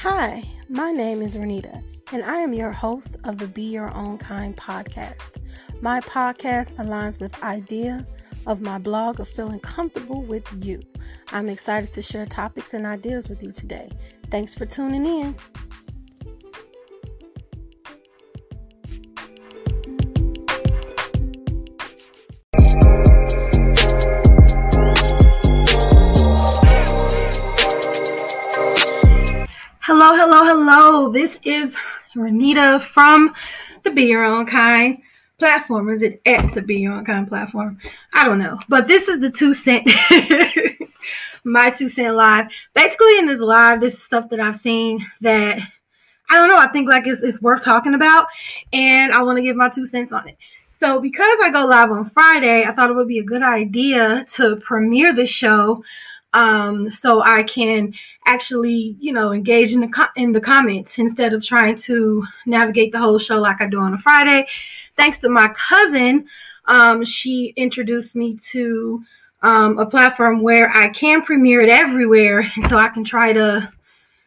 Hi, my name is Renita, and I am your host of the Be Your Own Kind podcast. My podcast aligns with idea of my blog of feeling comfortable with you. I'm excited to share topics and ideas with you today. Thanks for tuning in. This is Renita from the Be Your Own Kind platform. Is it at the Be Your Own Kind platform? I don't know. But this is the two cent, my two cent live. Basically, in this live, this is stuff that I've seen that I don't know. I think like it's, it's worth talking about, and I want to give my two cents on it. So, because I go live on Friday, I thought it would be a good idea to premiere the show um, so I can actually, you know, engage in the in the comments instead of trying to navigate the whole show like I do on a Friday. Thanks to my cousin, um, she introduced me to um, a platform where I can premiere it everywhere, so I can try to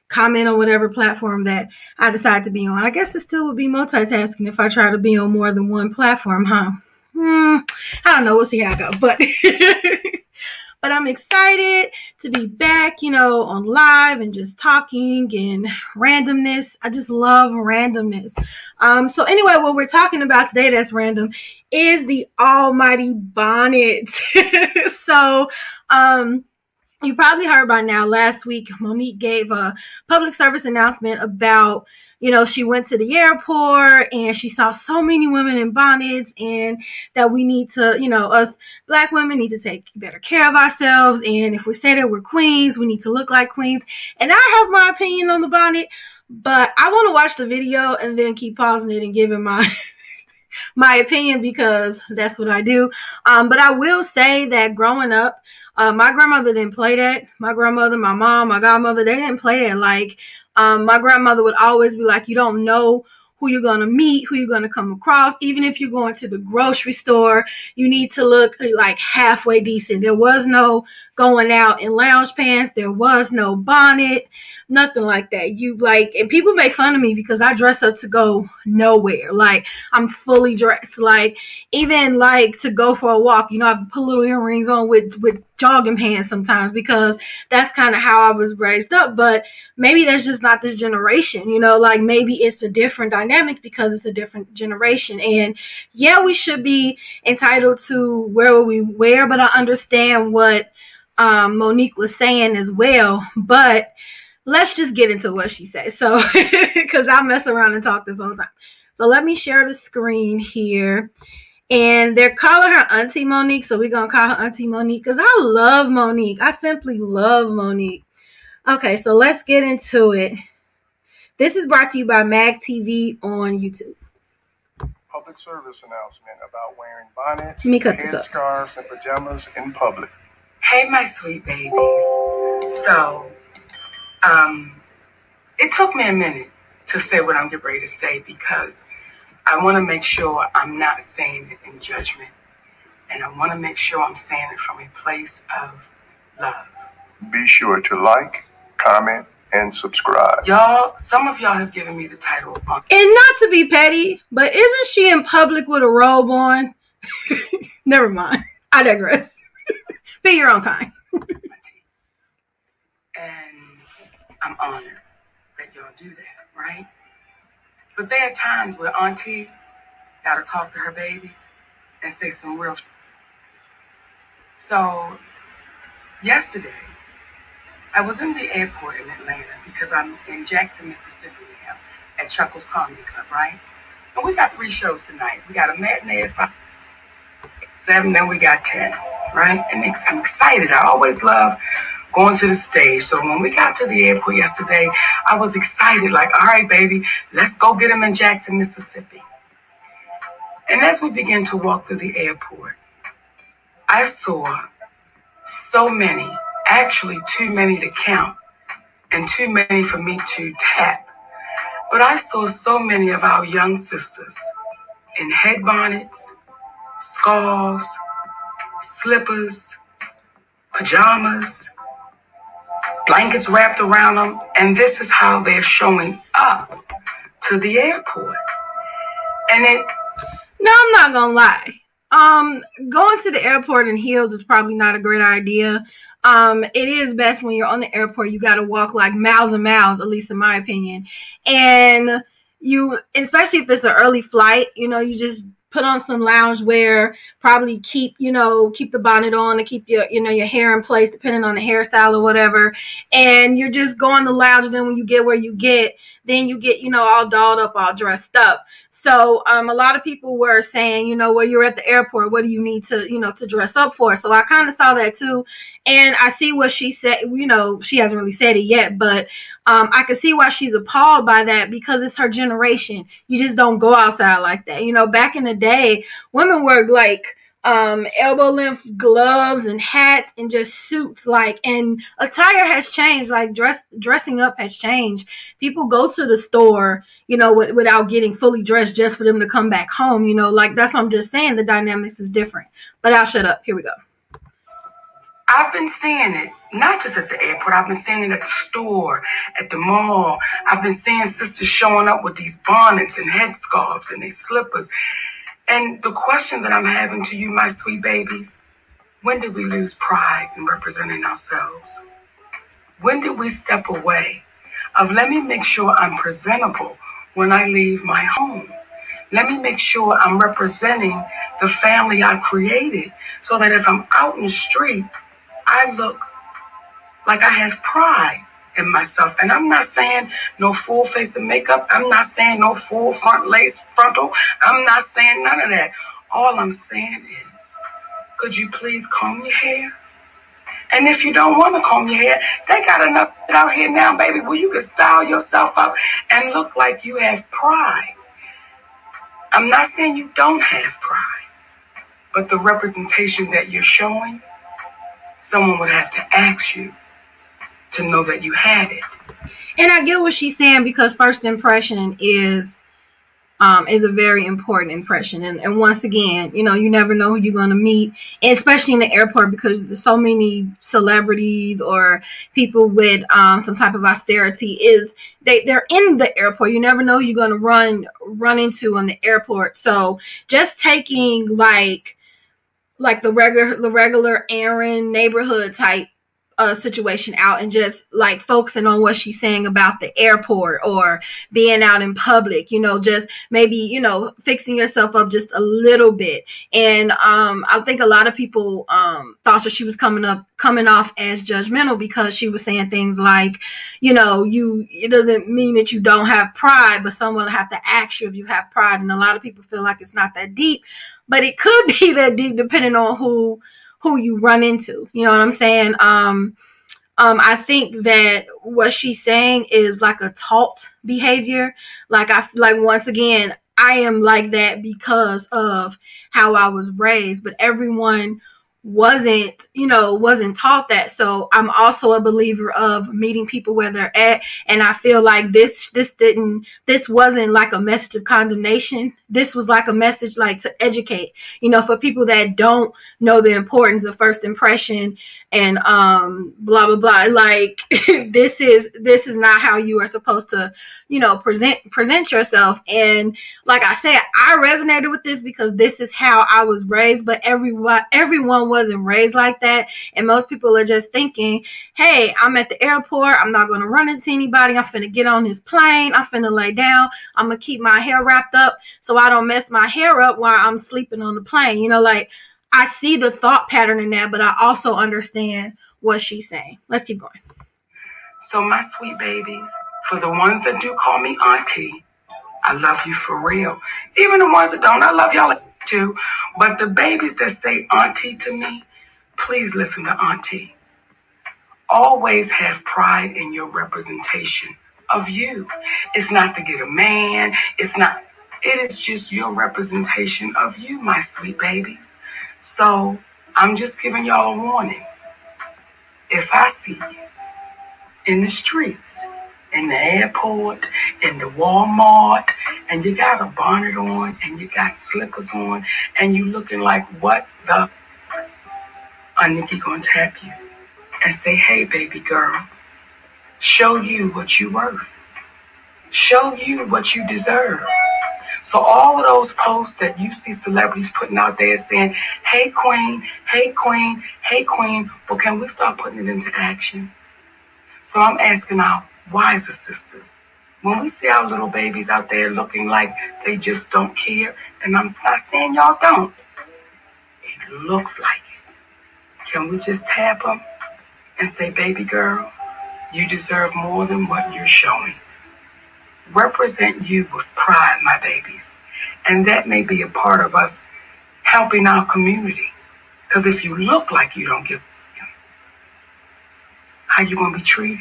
comment on whatever platform that I decide to be on. I guess it still would be multitasking if I try to be on more than one platform, huh? Hmm, I don't know. We'll see how I go, but. But I'm excited to be back, you know, on live and just talking and randomness. I just love randomness. Um, so anyway, what we're talking about today that's random is the almighty bonnet. so um you probably heard by now last week Monique gave a public service announcement about you know, she went to the airport and she saw so many women in bonnets and that we need to, you know, us black women need to take better care of ourselves. And if we say that we're queens, we need to look like queens. And I have my opinion on the bonnet, but I want to watch the video and then keep pausing it and giving my my opinion because that's what I do. Um, but I will say that growing up, uh, my grandmother didn't play that. My grandmother, my mom, my godmother, they didn't play that. Like um, my grandmother would always be like, you don't know who you're going to meet, who you're going to come across. Even if you're going to the grocery store, you need to look like halfway decent. There was no going out in lounge pants. There was no bonnet nothing like that. You like, and people make fun of me because I dress up to go nowhere. Like I'm fully dressed. Like even like to go for a walk. You know, I put little earrings on with with jogging pants sometimes because that's kind of how I was raised up. But maybe that's just not this generation. You know, like maybe it's a different dynamic because it's a different generation. And yeah, we should be entitled to where we wear, but I understand what um, Monique was saying as well. But let's just get into what she said. So, because I mess around and talk this whole time. So let me share the screen here. And they're calling her Auntie Monique. So we're going to call her Auntie Monique because I love Monique. I simply love Monique. Okay, so let's get into it. This is brought to you by Mag TV on YouTube. Public service announcement about wearing bonnets, Let me cut this up. headscarves, and pajamas in public. Hey, my sweet baby. So, um, it took me a minute to say what I'm getting ready to say because I want to make sure I'm not saying it in judgment. And I want to make sure I'm saying it from a place of love. Be sure to like, comment, and subscribe. Y'all, some of y'all have given me the title of punk. And not to be petty, but isn't she in public with a robe on? Never mind. I digress. be your own kind. And I'm honored that y'all do that, right? But there are times where Auntie gotta talk to her babies and say some real. So, yesterday, I was in the airport in Atlanta because I'm in Jackson, Mississippi now at Chuckles Comedy Club, right? And we got three shows tonight. We got a matinee at five, seven, then we got ten, right? And I'm excited. I always love going to the stage. So when we got to the airport yesterday, I was excited, like, all right, baby, let's go get him in Jackson, Mississippi. And as we began to walk through the airport, I saw so many, actually too many to count, and too many for me to tap. But I saw so many of our young sisters in head bonnets, scarves, slippers, pajamas, blankets wrapped around them, and this is how they're showing up to the airport. And it. No, I'm not gonna lie. Um, going to the airport in heels is probably not a great idea. Um, it is best when you're on the airport. You got to walk like miles and miles, at least in my opinion. And you, especially if it's an early flight, you know, you just put on some lounge wear, probably keep, you know, keep the bonnet on and keep your, you know, your hair in place, depending on the hairstyle or whatever. And you're just going to lounge. And then when you get where you get, then you get, you know, all dolled up, all dressed up. So um, a lot of people were saying, you know, well, you're at the airport. What do you need to, you know, to dress up for? So I kind of saw that too. And I see what she said. You know, she hasn't really said it yet, but um, I can see why she's appalled by that because it's her generation. You just don't go outside like that. You know, back in the day, women were like um elbow length gloves and hats and just suits like and attire has changed like dress dressing up has changed people go to the store you know w- without getting fully dressed just for them to come back home you know like that's what i'm just saying the dynamics is different but i'll shut up here we go I've been seeing it, not just at the airport, I've been seeing it at the store, at the mall. I've been seeing sisters showing up with these bonnets and headscarves and these slippers. And the question that I'm having to you, my sweet babies, when did we lose pride in representing ourselves? When did we step away of let me make sure I'm presentable when I leave my home? Let me make sure I'm representing the family I created so that if I'm out in the street, I look like I have pride in myself. And I'm not saying no full face of makeup. I'm not saying no full front lace frontal. I'm not saying none of that. All I'm saying is, could you please comb your hair? And if you don't want to comb your hair, they got enough out here now, baby, where you can style yourself up and look like you have pride. I'm not saying you don't have pride, but the representation that you're showing, someone would have to ask you to know that you had it. And I get what she's saying because first impression is um, is a very important impression. And, and once again, you know, you never know who you're going to meet, especially in the airport because there's so many celebrities or people with um, some type of austerity is they, they're in the airport. You never know who you're going to run run into on the airport. So just taking like like the regular the regular errand neighborhood type uh, situation out and just like focusing on what she's saying about the airport or being out in public, you know, just maybe, you know, fixing yourself up just a little bit. And um, I think a lot of people um, thought that she was coming up, coming off as judgmental because she was saying things like, you know, you, it doesn't mean that you don't have pride, but someone will have to ask you if you have pride. And a lot of people feel like it's not that deep, but it could be that deep depending on who who you run into. You know what I'm saying? Um, um, I think that what she's saying is like a taught behavior. Like I like once again, I am like that because of how I was raised. But everyone wasn't you know wasn't taught that. So i'm also a believer of meeting people where they're at. And i feel like this this didn't this wasn't like a message of condemnation. This was like a message like to educate you know for people that don't know the importance of first impression and um blah blah blah. Like this is this is not how you are supposed to you know present present yourself. And like i said i resonated with this because this is how i was raised but everyone everyone wasn't raised like that. And most people are just thinking hey i'm at the airport. I'm not going to run into anybody. I'm finna get on this plane. I'm finna lay down. I'm gonna keep my hair wrapped up so i don't mess my hair up while i'm sleeping on the plane. You know like I see the thought pattern in that, but I also understand what she's saying. Let's keep going. So, my sweet babies, for the ones that do call me auntie, I love you for real. Even the ones that don't, I love y'all too. But the babies that say auntie to me, please listen to auntie. Always have pride in your representation of you. It's not to get a man, it's not, it is just your representation of you, my sweet babies. So I'm just giving y'all a warning. If I see you in the streets, in the airport, in the Walmart, and you got a bonnet on and you got slippers on and you looking like what the a Nikki gonna tap you and say, hey baby girl, show you what you worth, show you what you deserve. So all of those posts that you see celebrities putting out there saying, hey queen, hey queen, hey queen, well can we start putting it into action? So I'm asking our wiser sisters, when we see our little babies out there looking like they just don't care, and I'm not saying y'all don't, it looks like it. Can we just tap them and say, baby girl, you deserve more than what you're showing? Represent you with pride, my babies. And that may be a part of us helping our community. Because if you look like you don't give how you gonna be treated?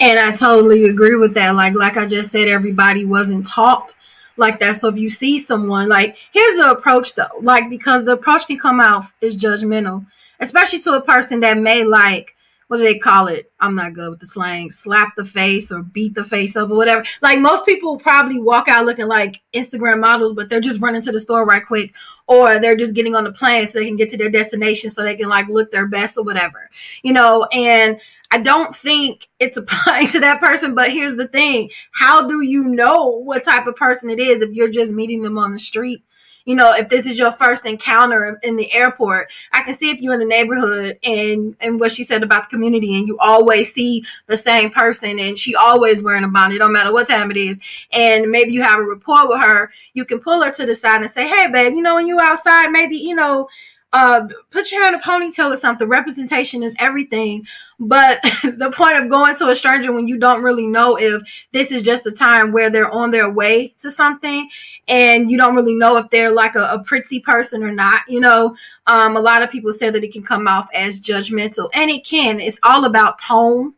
And I totally agree with that. Like like I just said, everybody wasn't taught like that. So if you see someone like here's the approach though, like because the approach can come out is judgmental, especially to a person that may like what do they call it? I'm not good with the slang. Slap the face or beat the face up or whatever. Like most people probably walk out looking like Instagram models, but they're just running to the store right quick, or they're just getting on the plane so they can get to their destination so they can like look their best or whatever, you know. And I don't think it's applying to that person. But here's the thing: how do you know what type of person it is if you're just meeting them on the street? You know, if this is your first encounter in the airport, I can see if you're in the neighborhood and and what she said about the community, and you always see the same person, and she always wearing a bonnet, no matter what time it is, and maybe you have a rapport with her, you can pull her to the side and say, hey, babe, you know, when you outside, maybe you know uh, put your hair in a ponytail or something. Representation is everything. But the point of going to a stranger when you don't really know if this is just a time where they're on their way to something and you don't really know if they're like a, a pretty person or not, you know, um, a lot of people say that it can come off as judgmental and it can. It's all about tone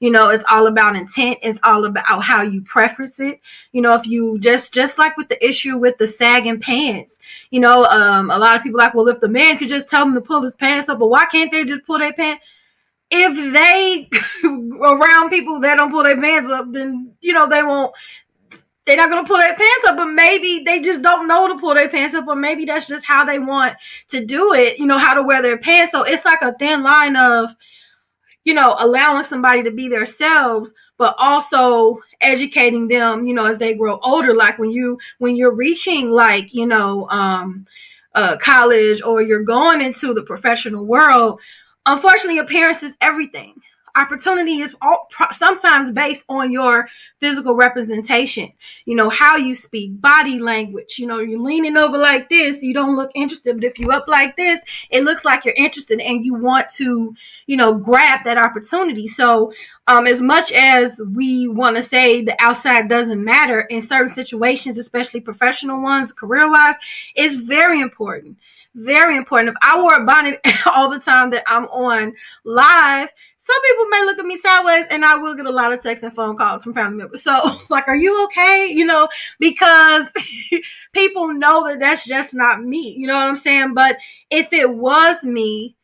you know it's all about intent. It's all about how you preference it. You know if you just just like with the issue with the sagging pants you know um a lot of people like well if the man could just tell them to pull his pants up but why can't they just pull their pants? If they around people that don't pull their pants up then you know they won't they're not gonna pull their pants up, but maybe they just don't know to pull their pants up, or maybe that's just how they want to do it, you know, how to wear their pants. So it's like a thin line of you know, allowing somebody to be themselves, but also educating them, you know, as they grow older. Like when you when you're reaching like, you know, um uh college or you're going into the professional world, unfortunately appearance is everything opportunity is all, sometimes based on your physical representation. You know how you speak body language. You know you're leaning over like this you don't look interested but if you up like this it looks like you're interested and you want to you know grab that opportunity. So um, as much as we want to say the outside doesn't matter in certain situations especially professional ones career wise it's very important. Very important. If i wore a bonnet all the time that i'm on live some people may look at me sideways and I will get a lot of texts and phone calls from family members. So, like, are you okay? You know, because people know that that's just not me. You know what I'm saying? But if it was me,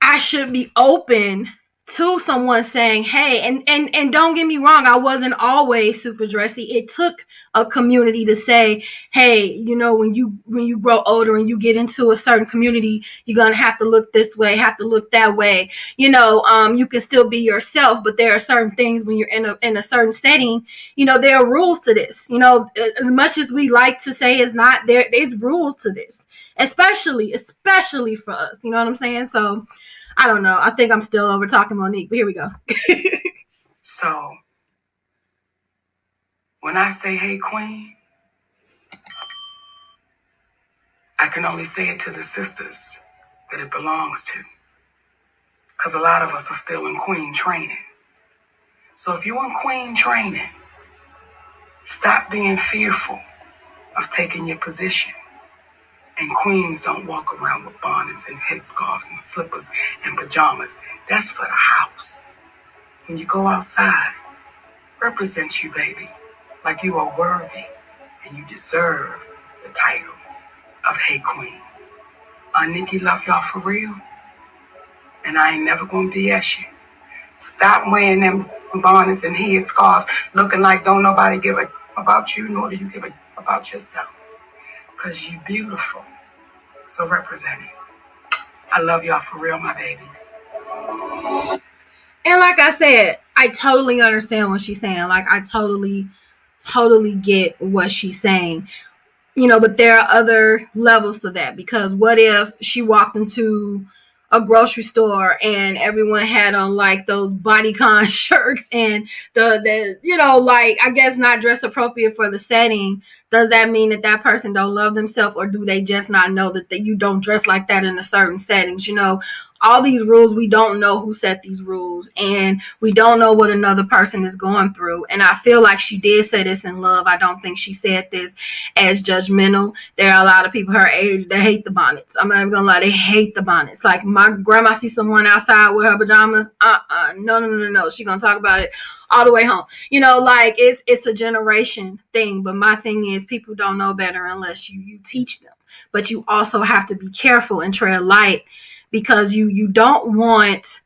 I should be open to someone saying, "Hey," and and and don't get me wrong, I wasn't always super dressy. It took a community to say, "Hey, you know, when you when you grow older and you get into a certain community, you're gonna have to look this way, have to look that way." You know, um, you can still be yourself, but there are certain things when you're in a in a certain setting. You know, there are rules to this. You know, as much as we like to say it's not, there there's rules to this, especially especially for us. You know what I'm saying? So I don't know. I think I'm still over talking Monique, but here we go. so when I say, hey, queen, I can only say it to the sisters that it belongs to. Because a lot of us are still in queen training. So if you're in queen training, stop being fearful of taking your position. And queens don't walk around with bonnets and headscarves and slippers and pajamas. That's for the house. When you go outside, represent you, baby, like you are worthy and you deserve the title of Hey Queen. I Nikki love y'all for real. And I ain't never gonna BS you. Stop wearing them bonnets and headscarves looking like don't nobody give a about you, nor do you give a about yourself because you beautiful. So representing. I love y'all for real, my babies. and like I said, I totally understand what she's saying. Like I totally, totally get what she's saying. You know, but there are other levels to that because what if she walked into a grocery store and everyone had on like those bodycon shirts and the the you know like I guess not dressed appropriate for the setting does that mean that that person don't love themselves or do they just not know that, you don't dress like that in a certain settings? You know all these rules we don't know who set these rules and we don't know what another person is going through. And i feel like she did say this in love. I don't think she said this as judgmental. There are a lot of people her age that hate the bonnets. I'm not even gonna lie they hate the bonnets. Like my grandma sees someone outside with her pajamas uh-uh no no no no no. She gonna talk about it all the way home you know like it's it's a generation thing but my thing is people don't know better unless you you teach them but you also have to be careful and tread light because you you don't want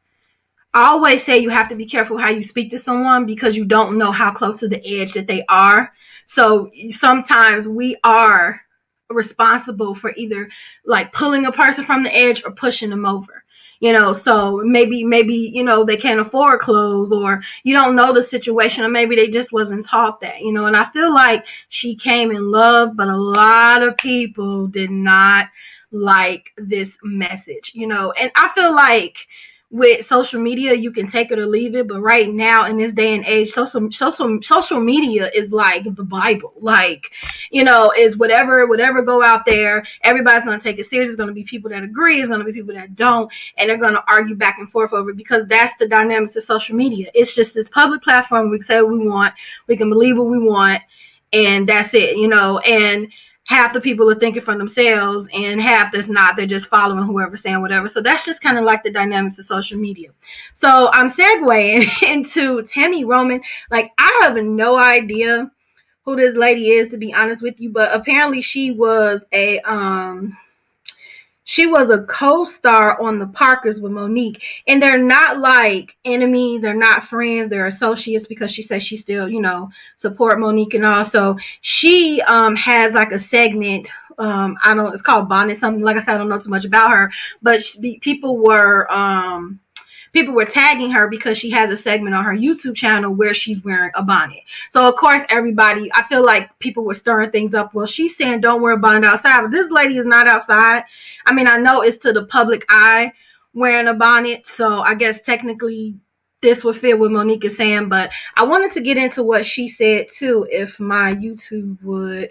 I always say you have to be careful how you speak to someone because you don't know how close to the edge that they are. So sometimes we are responsible for either like pulling a person from the edge or pushing them over. You know, so maybe maybe you know they can't afford clothes or you don't know the situation or maybe they just wasn't taught that, you know. And I feel like she came in love, but a lot of people did not like this message, you know. And I feel like with social media you can take it or leave it but right now in this day and age social social social media is like the bible. Like you know is whatever whatever go out there everybody's to take it serious. There's to be people that agree there's to be people that don't and they're to argue back and forth over it because that's the dynamics of social media. It's just this public platform. We say what we want. We can believe what we want and that's it you know and half the people are thinking for themselves and half that's not. They're just following whoever's saying whatever. So that's just kind of like the dynamics of social media. So i'm segueing into tammy roman. Like i have no idea who this lady is to be honest with you but apparently she was a um she was a co-star on the Parkers with Monique, and they're not like enemies. They're not friends. They're associates because she says she still, you know, support Monique and also she um has like a segment. Um, I don't. Know, it's called Bonnet. Something like I said, I don't know too much about her, but she, people were um people were tagging her because she has a segment on her YouTube channel where she's wearing a bonnet. So of course everybody, I feel like people were stirring things up. Well, she's saying don't wear a bonnet outside, but this lady is not outside. I mean, I know it's to the public eye wearing a bonnet, so I guess technically this would fit what Monique is saying, but I wanted to get into what she said too, if my YouTube would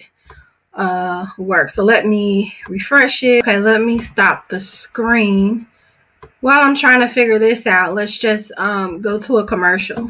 uh work. So let me refresh it. Okay, let me stop the screen. While I'm trying to figure this out, let's just um, go to a commercial.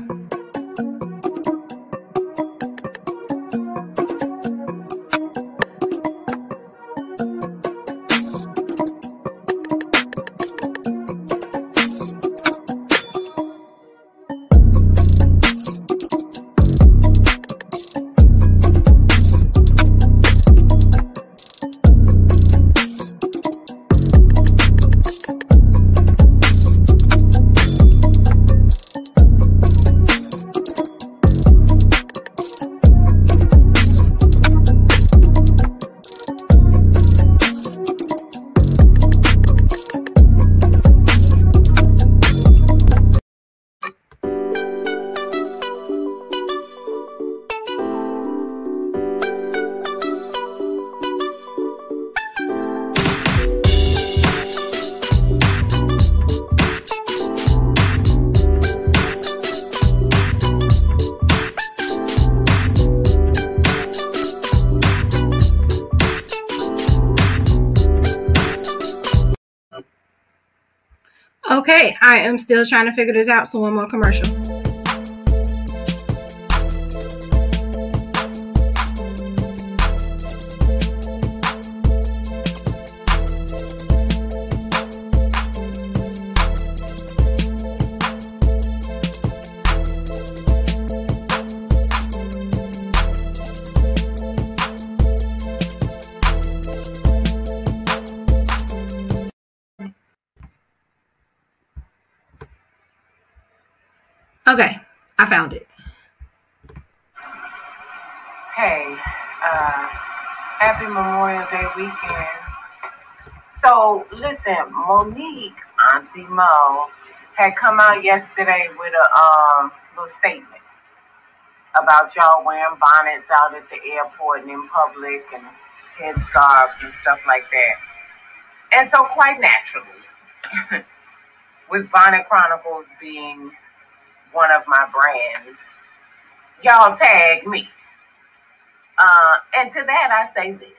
Am still trying to figure this out. So one more commercial. Okay, I found it. Hey, uh, happy Memorial Day weekend. So, listen, Monique, Auntie Mo, had come out yesterday with a um, little statement about y'all wearing bonnets out at the airport and in public and headscarves and stuff like that. And so, quite naturally, with Bonnet Chronicles being one of my brands, y'all tag me. Uh, and to that, I say this.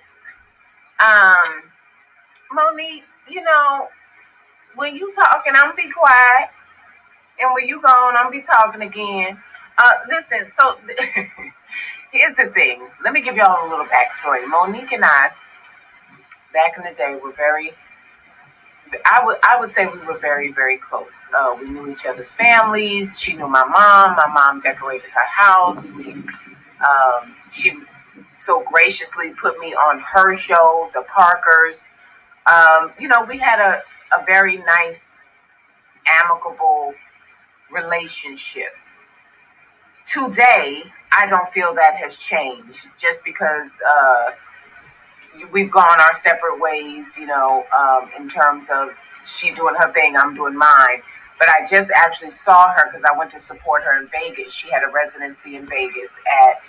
Um, Monique, you know, when you talking, I'm be quiet. And when you gone, I'm be talking again. Uh, listen, so here's the thing. Let me give y'all a little backstory. Monique and I, back in the day, were very I would I would say we were very very close. Uh, we knew each other's families. She knew my mom. My mom decorated her house. We, um, she so graciously put me on her show, The Parkers. Um, you know, we had a, a very nice, amicable relationship. Today, I don't feel that has changed just because uh, we've gone our separate ways, you know, um, in terms of she doing her thing, I'm doing mine. But I just actually saw her because I went to support her in Vegas. She had a residency in Vegas at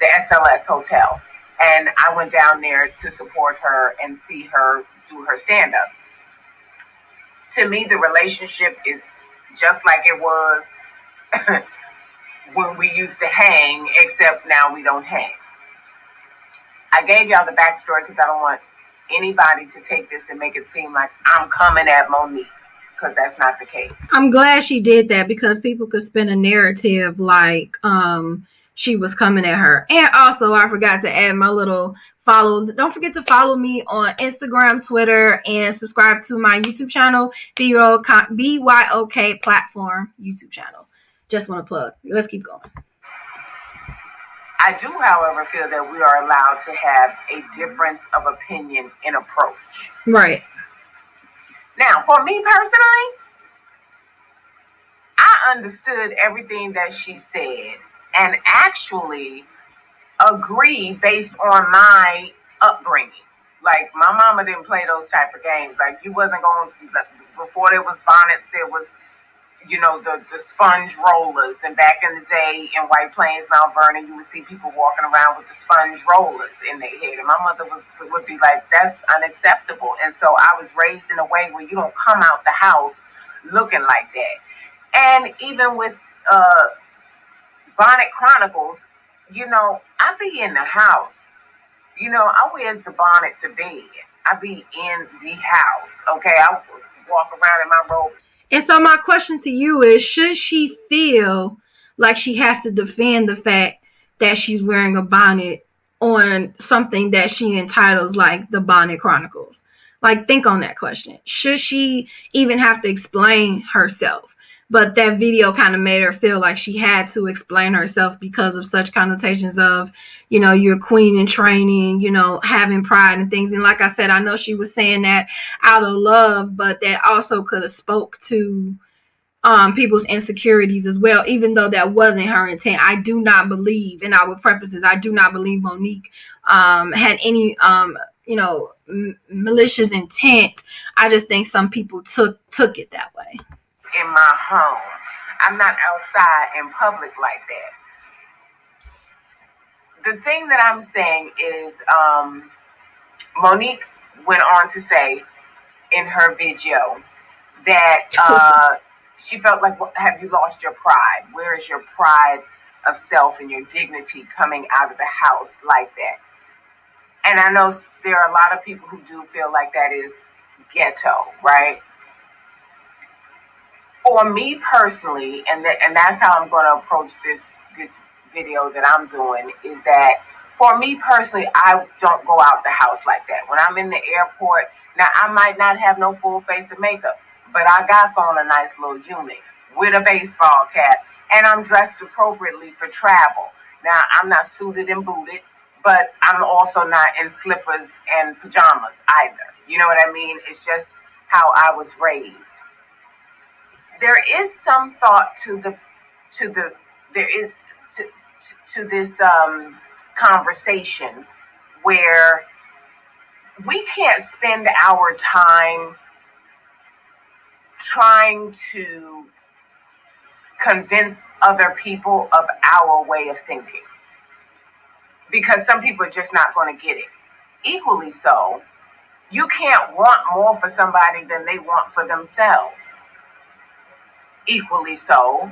the SLS Hotel. And I went down there to support her and see her do her stand up. To me, the relationship is just like it was when we used to hang, except now we don't hang. I gave y'all the backstory because I don't want anybody to take this and make it seem like I'm coming at Monique because that's not the case. I'm glad she did that because people could spin a narrative like um she was coming at her. And also I forgot to add my little follow don't forget to follow me on Instagram, Twitter, and subscribe to my YouTube channel, BYOK platform YouTube channel. Just want to plug. Let's keep going. I do, however, feel that we are allowed to have a difference of opinion in approach. Right. Now, for me personally, I understood everything that she said and actually agree based on my upbringing. Like my mama didn't play those type of games. Like you wasn't going before there was bonnets, there was you know, the, the sponge rollers. And back in the day in White Plains, Mount Vernon, you would see people walking around with the sponge rollers in their head. And my mother would, would be like, that's unacceptable. And so I was raised in a way where you don't come out the house looking like that. And even with uh, Bonnet Chronicles, you know, I be in the house. You know, I wears the bonnet to bed. I be in the house. Okay, I walk around in my robe and so my question to you is should she feel like she has to defend the fact that she's wearing a bonnet on something that she entitles like the Bonnet Chronicles? Like think on that question. Should she even have to explain herself? But that video kind of made her feel like she had to explain herself because of such connotations of you know you're queen in training you know having pride and things. And like i said i know she was saying that out of love but that also could have spoke to um, people's insecurities as well even though that wasn't her intent. I do not believe and i would preface this i do not believe monique um, had any um, you know m- malicious intent. I just think some people took took it that way in my home. I'm not outside in public like that. The thing that I'm saying is, um, Monique went on to say in her video that uh, she felt like, have you lost your pride? Where is your pride of self and your dignity coming out of the house like that? And I know there are a lot of people who do feel like that is ghetto, right? For me personally, and th- and that's how I'm going to approach this this video that I'm doing is that for me personally, I don't go out the house like that. When I'm in the airport, now I might not have no full face of makeup, but I got on a nice little unit with a baseball cap, and I'm dressed appropriately for travel. Now I'm not suited and booted, but I'm also not in slippers and pajamas either. You know what I mean? It's just how I was raised there is some thought to the to the there is to to, to this um, conversation where we can't spend our time trying to convince other people of our way of thinking. Because some people are just not going to get it. Equally so, you can't want more for somebody than they want for themselves. Equally so,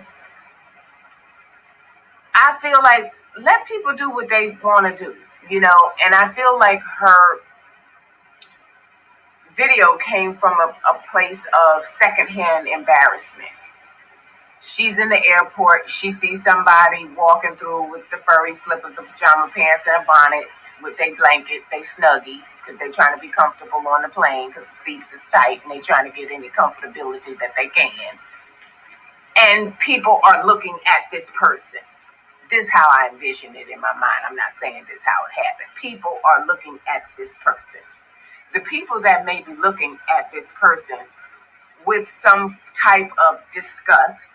I feel like let people do what they want to do, you know, and I feel like her video came from a, a place of secondhand embarrassment. She's in the airport. She sees somebody walking through with the furry slippers, the pajama pants, and a bonnet with their blanket, they snuggie, because they're trying to be comfortable on the plane because the seats is tight and they're trying to get any comfortability that they can. And people are looking at this person. This is how I envision it in my mind. I'm not saying this how it happened. People are looking at this person. The people that may be looking at this person with some type of disgust,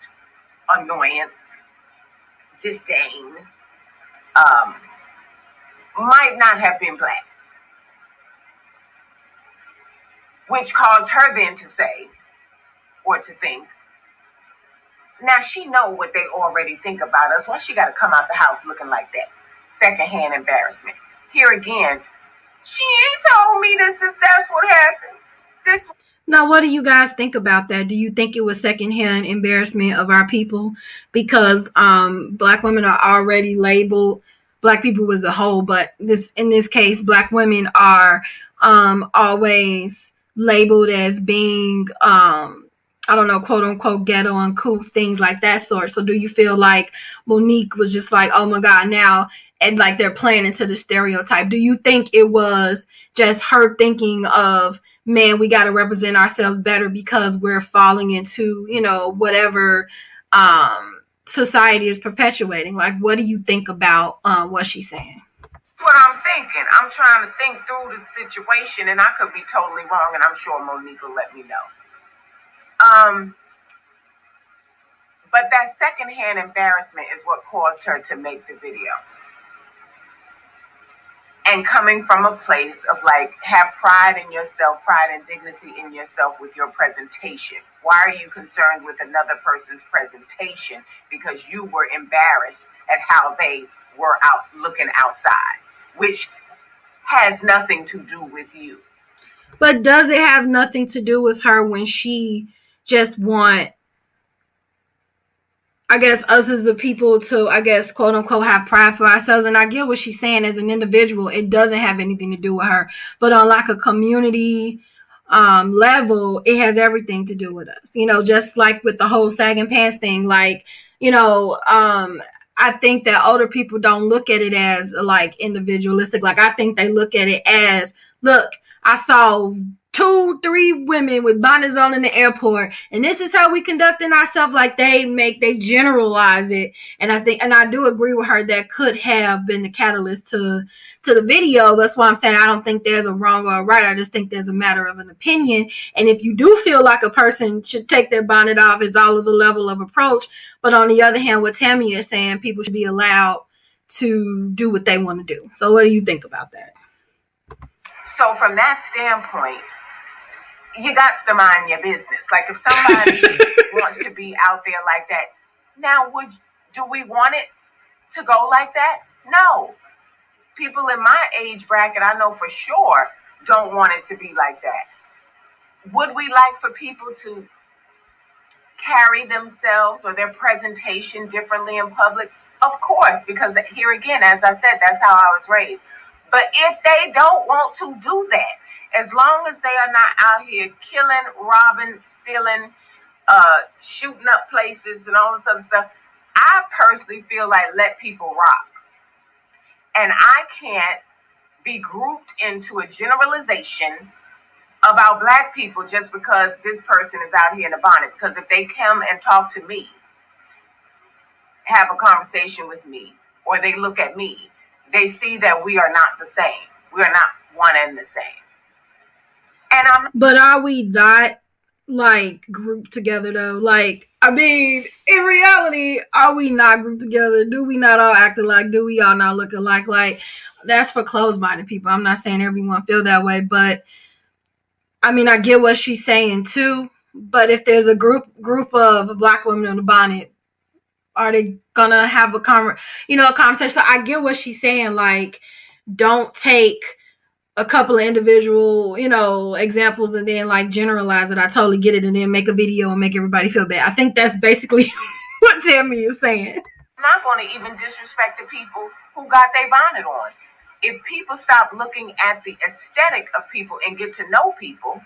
annoyance, disdain, um, might not have been black. Which caused her then to say, or to think, now she know what they already think about us. Why she got to come out the house looking like that? Secondhand embarrassment. Here again, she told me this is that's what happened. This now, what do you guys think about that? Do you think it was secondhand embarrassment of our people because um, black women are already labeled black people as a whole, but this in this case, black women are um, always labeled as being um, I don't know, quote unquote ghetto uncouth, things like that sort. So do you feel like Monique was just like, oh my God, now and like they're playing into the stereotype? Do you think it was just her thinking of man, we got to represent ourselves better because we're falling into, you know, whatever um, society is perpetuating. Like, what do you think about uh, what she's saying? What I'm thinking. I'm trying to think through the situation, and I could be totally wrong, and I'm sure Monique will let me know. Um, but that secondhand embarrassment is what caused her to make the video and coming from a place of like have pride in yourself, pride and dignity in yourself with your presentation. Why are you concerned with another person's presentation? Because you were embarrassed at how they were out looking outside, which has nothing to do with you. But does it have nothing to do with her when she just want I guess us as the people to, I guess, quote unquote, have pride for ourselves. And I get what she's saying as an individual. It doesn't have anything to do with her. But on like a community um, level, it has everything to do with us. You know, just like with the whole sagging pants thing, like, you know, um, I think that older people don't look at it as like individualistic. Like I think they look at it as, look, I saw two, three women with bonnets on in the airport, and this is how we conducting ourselves. Like they make, they generalize it, and I think, and I do agree with her that could have been the catalyst to to the video. That's why I'm saying I don't think there's a wrong or a right. I just think there's a matter of an opinion. And if you do feel like a person should take their bonnet off, it's all of the level of approach. But on the other hand, what Tammy is saying, people should be allowed to do what they want to do. So, what do you think about that? So, from that standpoint, you got to mind your business. Like if somebody wants to be out there like that, now would do we want it to go like that? No. People in my age bracket, I know for sure, don't want it to be like that. Would we like for people to carry themselves or their presentation differently in public? Of course, because here again, as I said, that's how I was raised. But if they don't want to do that, as long as they are not out here killing, robbing, stealing, uh, shooting up places and all this other stuff, I personally feel like let people rock. And I can't be grouped into a generalization about black people just because this person is out here in a bonnet. Because if they come and talk to me, have a conversation with me, or they look at me, they see that we are not the same. We are not one and the same. And I'm But are we not like grouped together though? Like I mean, in reality, are we not grouped together? Do we not all act alike? Do we all not look alike? Like that's for closed-minded people. I'm not saying everyone feel that way, but I mean, I get what she's saying too. but if there's a group group of black women in a bonnet, are they gonna have a conver- you know, a conversation? So I get what she's saying. Like, don't take a couple of individual, you know, examples and then like generalize it. I totally get it, and then make a video and make everybody feel bad. I think that's basically what Tammy is saying. I'm not going to even disrespect the people who got their bonnet on. If people stop looking at the aesthetic of people and get to know people,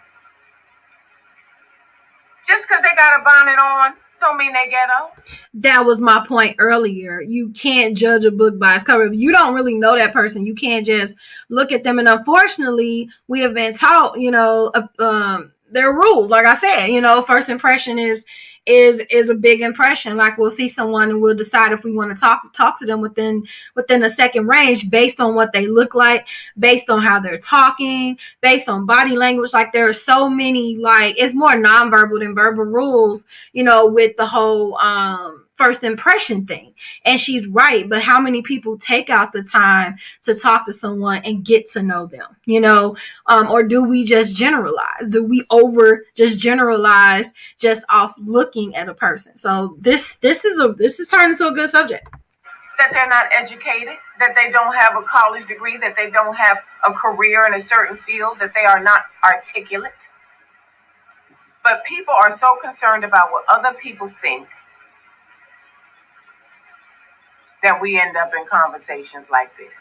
just because they got a bonnet on, don't mean they ghetto. That was my point earlier. You can't judge a book by its cover. If you don't really know that person, you can't just look at them. And unfortunately, we have been taught, you know, um, there are rules. Like I said, you know, first impression is is is a big impression. Like we'll see someone and we'll decide if we want to talk talk to them within within a second range based on what they look like, based on how they're talking, based on body language. Like there are so many like it's more nonverbal than verbal rules, you know, with the whole um first impression thing. And she's right, but how many people take out the time to talk to someone and get to know them, you know? Um, or do we just generalize? Do we over just generalize just off looking at a person? So this this is a this is turning into a good subject. That they're not educated, that they don't have a college degree, that they don't have a career in a certain field, that they are not articulate. But people are so concerned about what other people think that we end up in conversations like this.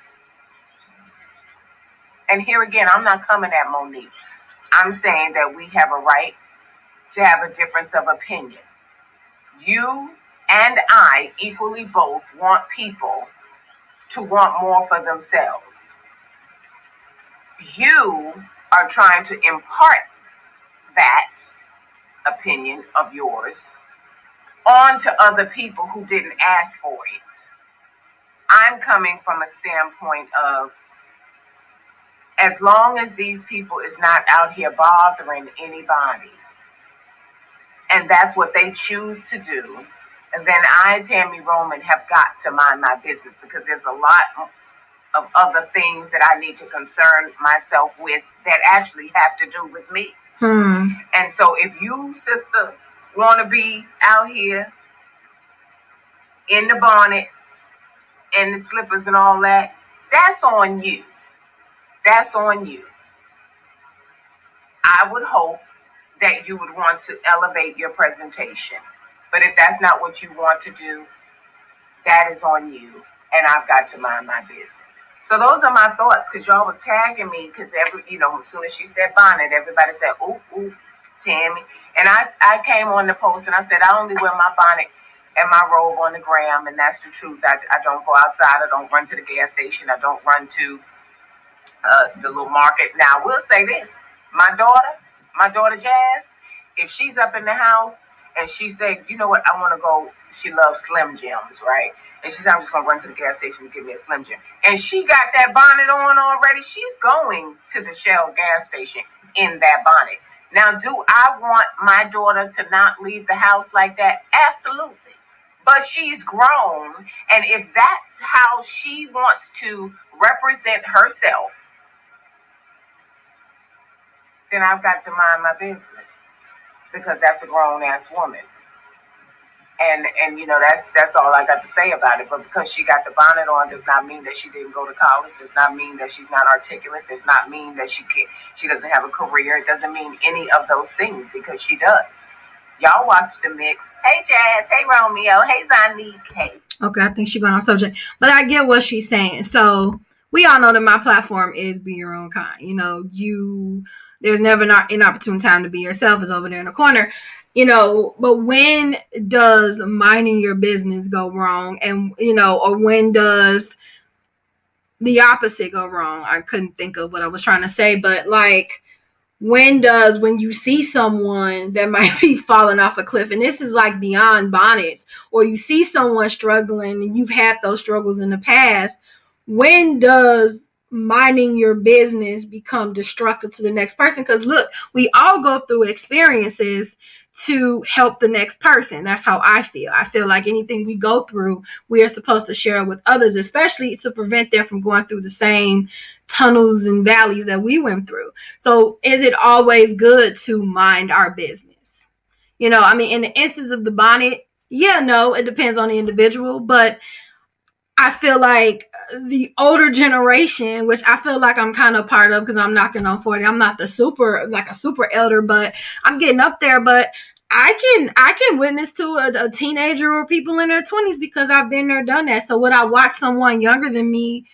And here again, I'm not coming at Monique. I'm saying that we have a right to have a difference of opinion. You and I equally both want people to want more for themselves. You are trying to impart that opinion of yours onto other people who didn't ask for it. I'm coming from a standpoint of as long as these people is not out here bothering anybody, and that's what they choose to do, and then I, Tammy Roman, have got to mind my business because there's a lot of other things that I need to concern myself with that actually have to do with me. Hmm. And so if you, sister, want to be out here in the bonnet and the slippers and all that, that's on you. That's on you. I would hope that you would want to elevate your presentation. But if that's not what you want to do, that is on you. And I've got to mind my business. So those are my thoughts because y'all was tagging me because every, you know, as soon as she said bonnet, everybody said, ooh, ooh, Tammy. And I, I came on the post and I said, I only wear my bonnet and my robe on the gram, and that's the truth. I, I don't go outside. I don't run to the gas station. I don't run to uh, the little market. Now, I will say this: my daughter, my daughter Jazz, if she's up in the house and she said, "You know what? I want to go." She loves Slim Jims, right? And she said, "I'm just gonna run to the gas station to get me a Slim Jim." And she got that bonnet on already. She's going to the Shell gas station in that bonnet. Now, do I want my daughter to not leave the house like that? Absolutely but she's grown. And if that's how she wants to represent herself, then I've got to mind my business because that's a grown ass woman. And and you know that's that's all I got to say about it. But because she got the bonnet on does not mean that she didn't go to college. Does not mean that she's not articulate. Does not mean that she can she doesn't have a career. It doesn't mean any of those things because she does. Y'all watch the mix. Hey Jazz, hey Romeo, hey Zanique. Okay, I think she's going off subject, but I get what she's saying. So we all know that my platform is be your own kind. You know, you there's never not an opportune time to be yourself is over there in the corner. You know, but when does minding your business go wrong? And you know, or when does the opposite go wrong? I couldn't think of what I was trying to say, but like when does when you see someone that might be falling off a cliff and this is like beyond bonnets or you see someone struggling and you've had those struggles in the past when does minding your business become destructive to the next person? Because look we all go through experiences to help the next person that's how i feel i feel like anything we go through we are supposed to share with others especially to prevent them from going through the same tunnels and valleys that we went through. So is it always good to mind our business? You know, I mean, in the instance of the bonnet, yeah, no, it depends on the individual, but I feel like the older generation, which I feel like I'm kind of part of because I'm knocking on 40. I'm not the super, like a super elder, but I'm getting up there. But I can I can witness to a, a, teenager or people in their 20s because I've been there, done that. So would I watch someone younger than me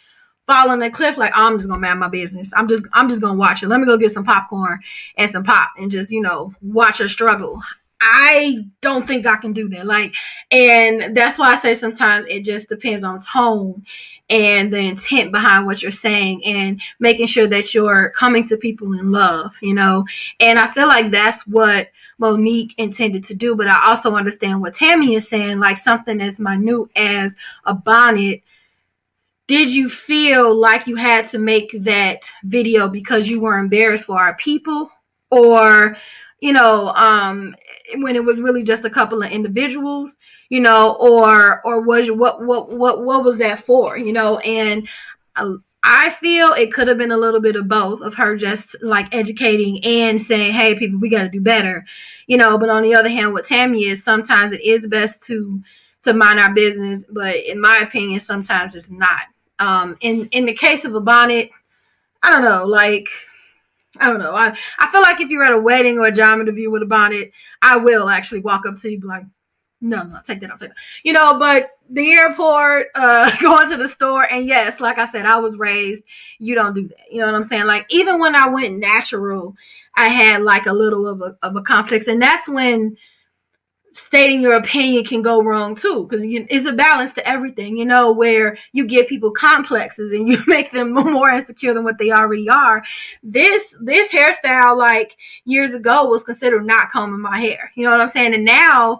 fall on a cliff like oh, I'm just gonna mind my business. I'm just I'm just gonna watch it. Let me go get some popcorn and some pop and just you know watch her struggle. I don't think I can do that. Like, and that's why I say sometimes it just depends on tone and the intent behind what you're saying and making sure that you're coming to people in love, you know. And I feel like that's what Monique intended to do, but I also understand what Tammy is saying, like something as minute as a bonnet. Did you feel like you had to make that video because you were embarrassed for our people? Or, you know, um, when it was really just a couple of individuals, you know, or or was what what what what was that for, you know? And I, I feel it could have been a little bit of both of her just like educating and saying, "Hey, people, we got to do better," you know. But on the other hand, what Tammy is sometimes it is best to to mind our business, but in my opinion, sometimes it's not. Um, in in the case of a bonnet, I don't know, like I don't know. I, I feel like if you're at a wedding or a job interview with a bonnet, I will actually walk up to you like, no, no, take that, I'll take that. You know, but the airport, uh, going to the store, and yes, like I said, I was raised, you don't do that. You know what I'm saying? Like even when I went natural, I had like a little of a of a complex, and that's when stating your opinion can go wrong too because it's a balance to everything you know where you give people complexes and you make them more insecure than what they already are this this hairstyle like years ago was considered not combing my hair you know what i'm saying and now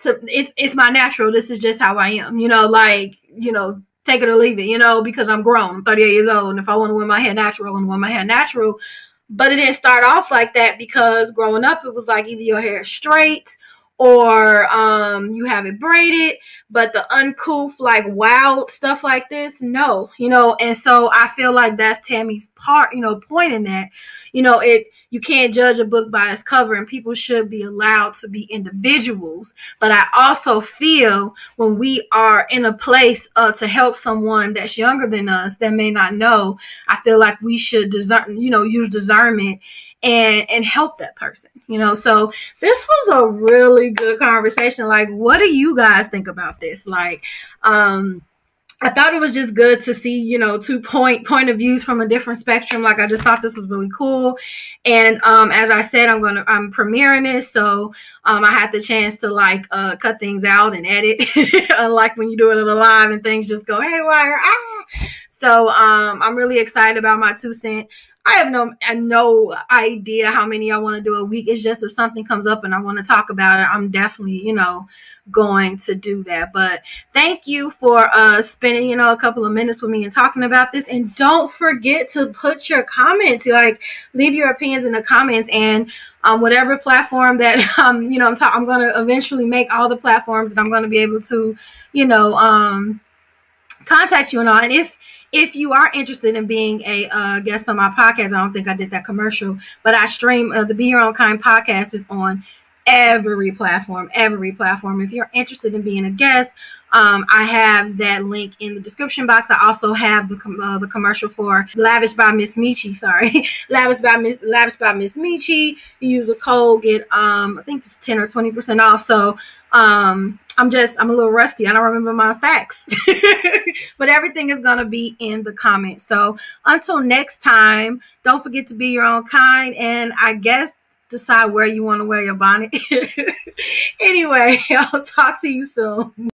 to it's it's my natural. This is just how i am you know like you know take it or leave it you know because i'm grown i'm 38 years old. And if i want to wear my hair natural i want to wear my hair natural. But it didn't start off like that because growing up it was like either your hair is straight or um, you have it braided, but the uncouth, like wild stuff like this, no, you know. And so I feel like that's Tammy's part, you know, point in that, you know, it you can't judge a book by its cover, and people should be allowed to be individuals. But I also feel when we are in a place uh, to help someone that's younger than us that may not know, I feel like we should discern, you know, use discernment and and help that person you know? So this was a really good conversation. Like what do you guys think about this? Like um I thought it was just good to see, you know, two point point of views from a different spectrum. Like I just thought this was really cool. And um, as I said, I'm gonna I'm premiering this, so um, I had the chance to like uh, cut things out and edit, like when you do it in live and things just go haywire. Ah! So um, I'm really excited about my two cent. I have no no idea how many I want to do a week. It's just if something comes up and I want to talk about it, I'm definitely, you know, going to do that. But thank you for uh spending, you know, a couple of minutes with me and talking about this. And don't forget to put your comments, like leave your opinions in the comments and um whatever platform that um, you know, I'm I'm gonna eventually make all the platforms and I'm gonna be able to, you know, um contact you and all. And if if you are interested in being a uh, guest on my podcast, I don't think I did that commercial, but I stream uh, the Be Your Own Kind podcast is on every platform, every platform. If you're interested in being a guest, um, I have that link in the description box. I also have the uh, the commercial for Lavish by Miss Michi. Sorry, Lavish by Miss Lavish by Miss Michi. You use a code, get um, I think it's ten or twenty percent off. So um, I'm just I'm a little rusty. I don't remember my facts, but everything is gonna be in the comments. So until next time, don't forget to be your own kind, and I guess decide where you want to wear your bonnet. anyway, I'll talk to you soon.